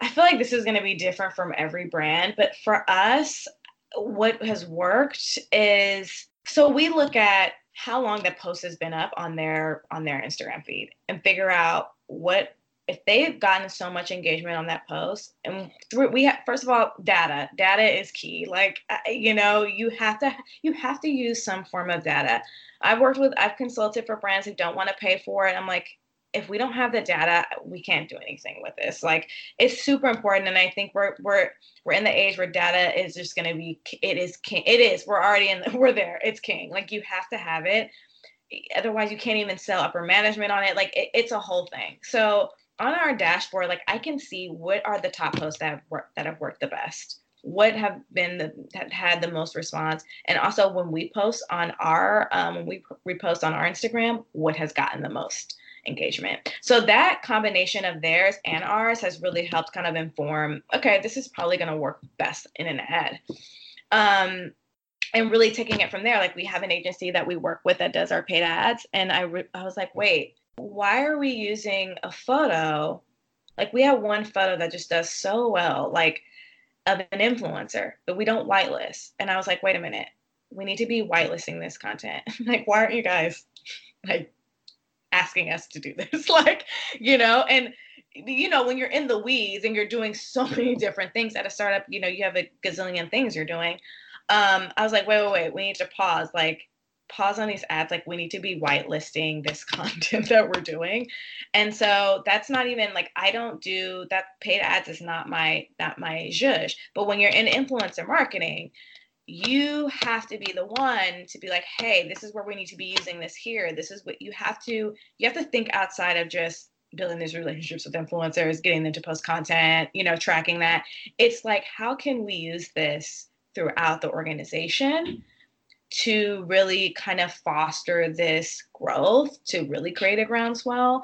i feel like this is going to be different from every brand but for us what has worked is so we look at how long that post has been up on their on their Instagram feed and figure out what if they've gotten so much engagement on that post and we have first of all data data is key. Like you know you have to you have to use some form of data. I've worked with i've consulted for brands who don't want to pay for it. I'm like if we don't have the data we can't do anything with this. Like it's super important and i think we're we're we're in the age where data is just going to be it is king it is we're already in the, we're there it's king. Like you have to have it. Otherwise you can't even sell upper management on it. Like it, it's a whole thing. So on our dashboard, like I can see what are the top posts that have worked that have worked the best. What have been the have had the most response, and also when we post on our um, when we repost on our Instagram, what has gotten the most engagement. So that combination of theirs and ours has really helped kind of inform. Okay, this is probably going to work best in an ad. Um, and really taking it from there, like we have an agency that we work with that does our paid ads, and I re- I was like, wait, why are we using a photo? Like we have one photo that just does so well, like of an influencer, but we don't whitelist. And I was like, wait a minute, we need to be whitelisting this content. like, why aren't you guys like asking us to do this? like, you know, and you know, when you're in the weeds and you're doing so many different things at a startup, you know, you have a gazillion things you're doing. Um, I was like, wait, wait, wait, we need to pause. Like, pause on these ads like we need to be whitelisting this content that we're doing and so that's not even like i don't do that paid ads is not my not my zhuzh but when you're in influencer marketing you have to be the one to be like hey this is where we need to be using this here. This is what you have to you have to think outside of just building these relationships with influencers getting them to post content you know tracking that. It's like how can we use this throughout the organization to really kind of foster this growth to really create a groundswell?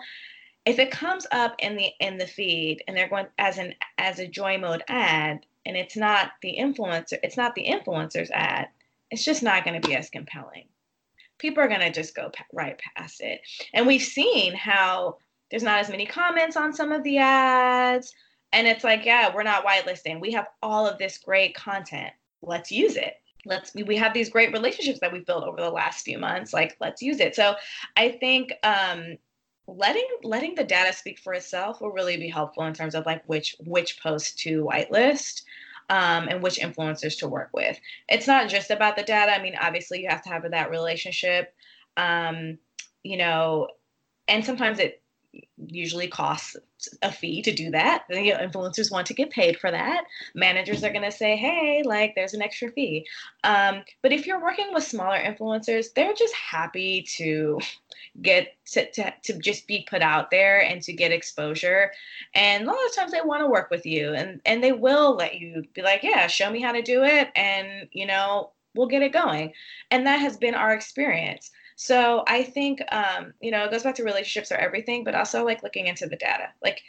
If it comes up in the in the feed and they're going as an as a joy mode ad and it's not the influencer it's not the influencer's ad it's just not going to be as compelling. People are going to just go right past it. And we've seen how there's not as many comments on some of the ads and it's like yeah we're not whitelisting. We have all of this great content. Let's use it. Let's we have these great relationships that we've built over the last few months. Like let's use it. So i think um letting letting the data speak for itself will really be helpful in terms of like which which posts to whitelist um, and which influencers to work with. It's not just about the data. I mean obviously you have to have that relationship um, you know and sometimes it usually costs a fee to do that. You know, influencers want to get paid for that. Managers are going to say, hey, like there's an extra fee. Um, but if you're working with smaller influencers, they're just happy to get to, to, to just be put out there and to get exposure. And a lot of times they want to work with you and, and they will let you be like, yeah, show me how to do it. And, you know, we'll get it going. And that has been our experience. So I think, um, you know, it goes back to relationships are everything, but also like looking into the data. Like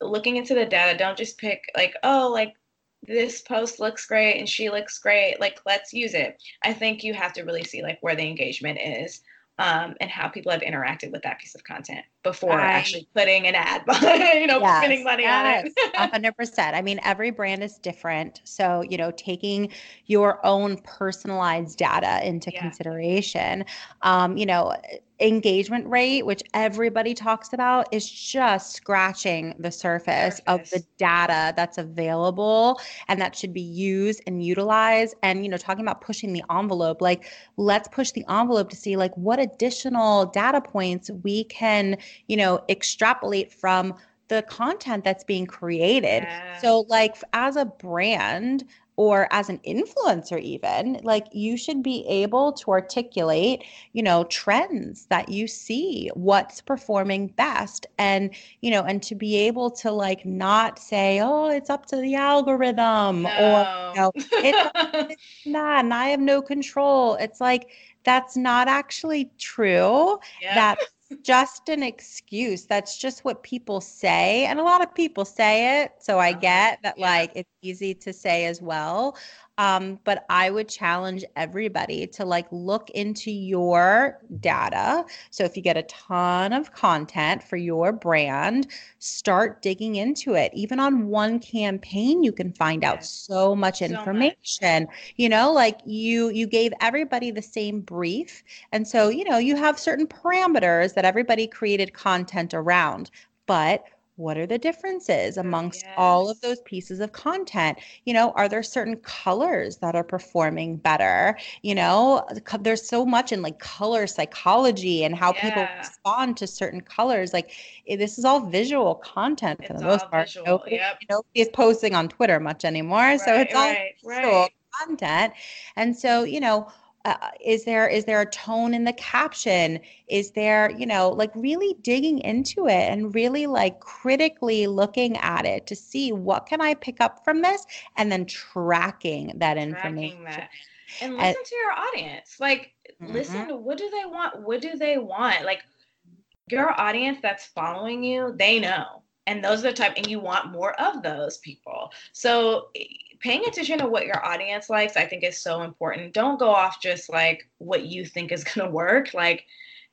looking into the data, don't just pick like, oh, like this post looks great and she looks great. Like, let's use it. I think you have to really see like where the engagement is um, and how people have interacted with that piece of content before I, actually putting an ad, you know, yes, spending money yes, on it. hundred percent. I mean, every brand is different. So, you know, taking your own personalized data into yeah. consideration, um, you know, engagement rate, which everybody talks about, is just scratching the surface, surface, of the data that's available and that should be used and utilized. And, you know, talking about pushing the envelope, like let's push the envelope to see like what additional data points we can, you know, extrapolate from the content that's being created. Yeah. So, like, as a brand, or as an influencer even like you should be able to articulate you know trends that you see what's performing best and you know and to be able to like not say oh it's up to the algorithm no. or you know it's not and i have no control it's like that's not actually true yeah. that's just an excuse. That's just what people say. And a lot of people say it. So I uh-huh. get that, yeah. like, it's easy to say as well. Um, but I would challenge everybody to like look into your data. So if you get a ton of content for your brand, start digging into it. Even on one campaign, you can find out so much information. much. You know, like you you gave everybody the same brief. And so, you know, you have certain parameters that everybody created content around. But what are the differences amongst yes. all of those pieces of content you know are there certain colors that are performing better you know there's so much in like color psychology and how yeah. people respond to certain colors like eh, this is all visual content for it's the most part visual. nobody, yep. is posting on twitter much anymore right, so it's all right, visual right. content and so you know uh, is there is there a tone in the caption? Is there you know like really digging into it and really like critically looking at it to see what can i pick up from this and then tracking that tracking information that. and listen and, to your audience. Like mm-hmm. listen to what do they want? What do they want? Like your audience that's following you they know and those are the type and you want more of those people so eh, paying attention to what your audience likes, I think is so important. Don't go off just like what you think is going to work. Like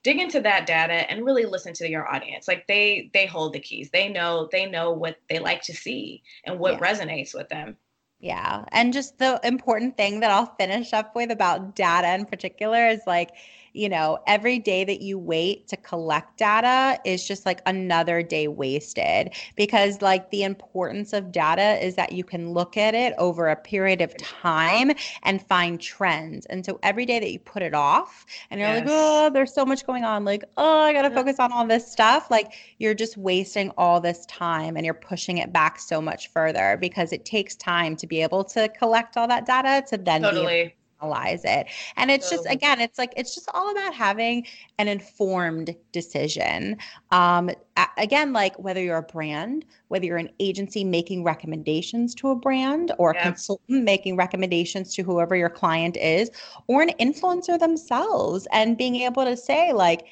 dig into that data and really listen to your audience. Like they they hold the keys. They know they know what they like to see and what yeah. resonates with them. Yeah. And just the important thing that I'll finish up with about data in particular is like you know, every day that you wait to collect data is just like another day wasted because, like, the importance of data is that you can look at it over a period of time and find trends. And so every day that you put it off and you're yes. like, oh, there's so much going on, like, oh, I got to focus on all this stuff, like, you're just wasting all this time and you're pushing it back so much further because it takes time to be able to collect all that data to then totally. be analyze it. And it's just again, it's like it's just all about having an informed decision. Um, again, like whether you're a brand, whether you're an agency making recommendations to a brand, or a consultant making recommendations to whoever your client is, or an influencer themselves, and being able to say like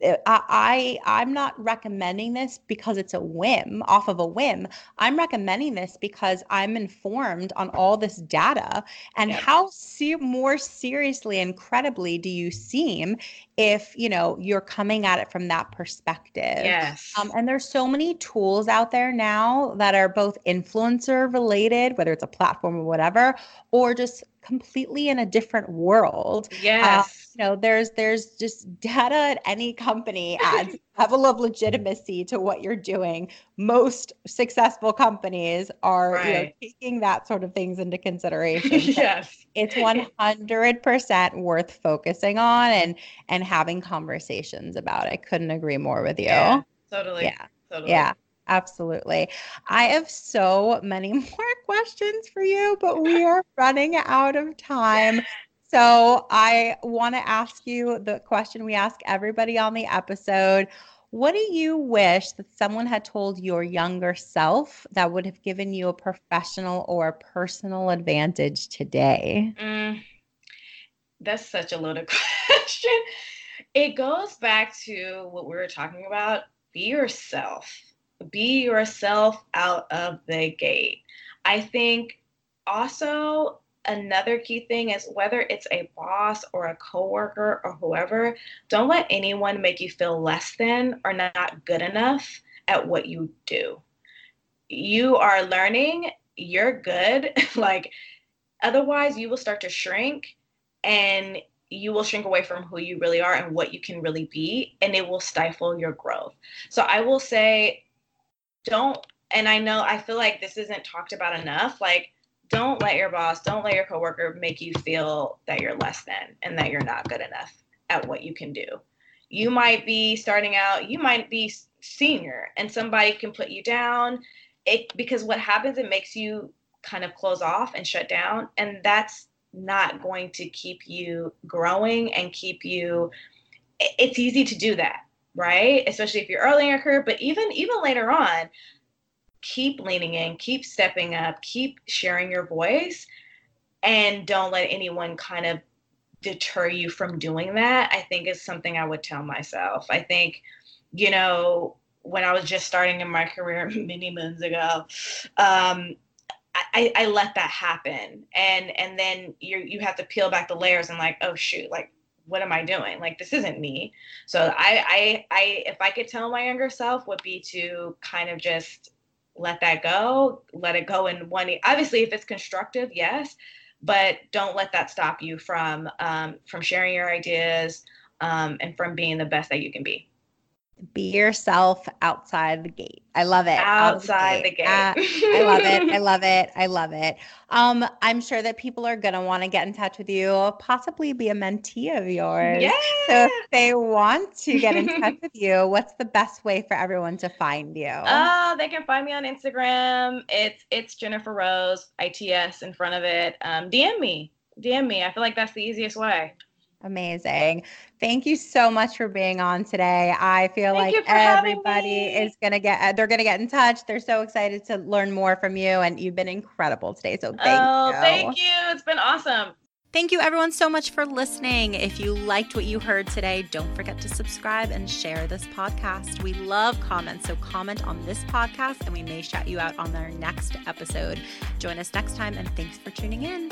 Eh, I, I am not recommending this because it's a whim off of a whim. I'm recommending this because I'm informed on all this data and how se- more seriously incredibly do you seem if you know you're coming at it from that perspective. Yes. Um, and there's so many tools out there now that are both influencer related, whether it's a platform or whatever, or just completely in a different world. Uh, yes. Uh, you know, there's there's just data at any company adds level of legitimacy to what you're doing. Most successful companies are right. you know, taking that sort of things into consideration. yes. It's 100% worth focusing on and and having conversations about. I couldn't agree more with you. Yeah, totally. Yeah. Totally. Yeah. Absolutely. I have so many more questions for you, but we are running out of time. So I want to ask you the question we ask everybody on the episode. What do you wish that someone had told your younger self that would have given you a professional or a personal advantage today? Mm, that's such a loaded question. It goes back to what we were talking about be yourself be yourself out of the gate. I think also another key thing is whether it's a boss or a coworker or whoever, don't let anyone make you feel less than or not good enough at what you do. You are learning, you're good. like otherwise you will start to shrink and you will shrink away from who you really are and what you can really be and it will stifle your growth. So I will say don't and I know I feel like this isn't talked about enough. Like, don't let your boss, don't let your coworker make you feel that you're less than and that you're not good enough at what you can do. You might be starting out, you might be senior, and somebody can put you down. It because what happens, it makes you kind of close off and shut down, and that's not going to keep you growing and keep you. It's easy to do that right? Especially if you're early in your career, but even even later on, keep leaning in, keep stepping up, keep sharing your voice, and don't let anyone kind of deter you from doing that. I think is something I would tell myself. I think, you know, when I was just starting in my career many moons ago, um, I, I let that happen. And and then you you have to peel back the layers and like oh shoot like what am I doing? Like this isn't me. So I I I if I could tell my younger self would be to kind of just let that go let it go in one obviously if it's constructive yes but don't let that stop you from um, from sharing your ideas um, and from being the best that you can be be yourself outside the gate. I love it. Outside the gate. The gate. Uh, I love it. I love it. I love it. Um, I'm sure that people are gonna want to get in touch with you, possibly be a mentee of yours. Yeah. So if they want to get in touch with you, what's the best way for everyone to find you? Uh, they can find me on Instagram. It's it's Jennifer Rose, ITS in front of it. Um, DM me. DM me. I feel like that's the easiest way. Amazing. Thank you so much for being on today. I feel Thank like everybody is going to get, uh, they're going to get in touch. They're so excited to learn more from you. And you've been incredible today. So thank oh, you. Thank you. It's been awesome. Thank you, everyone, so much for listening. If you liked what you heard today, don't forget to subscribe and share this podcast. We love comments, so comment on this podcast and we may shout you out on our next episode. Join us next time, and thanks for tuning in.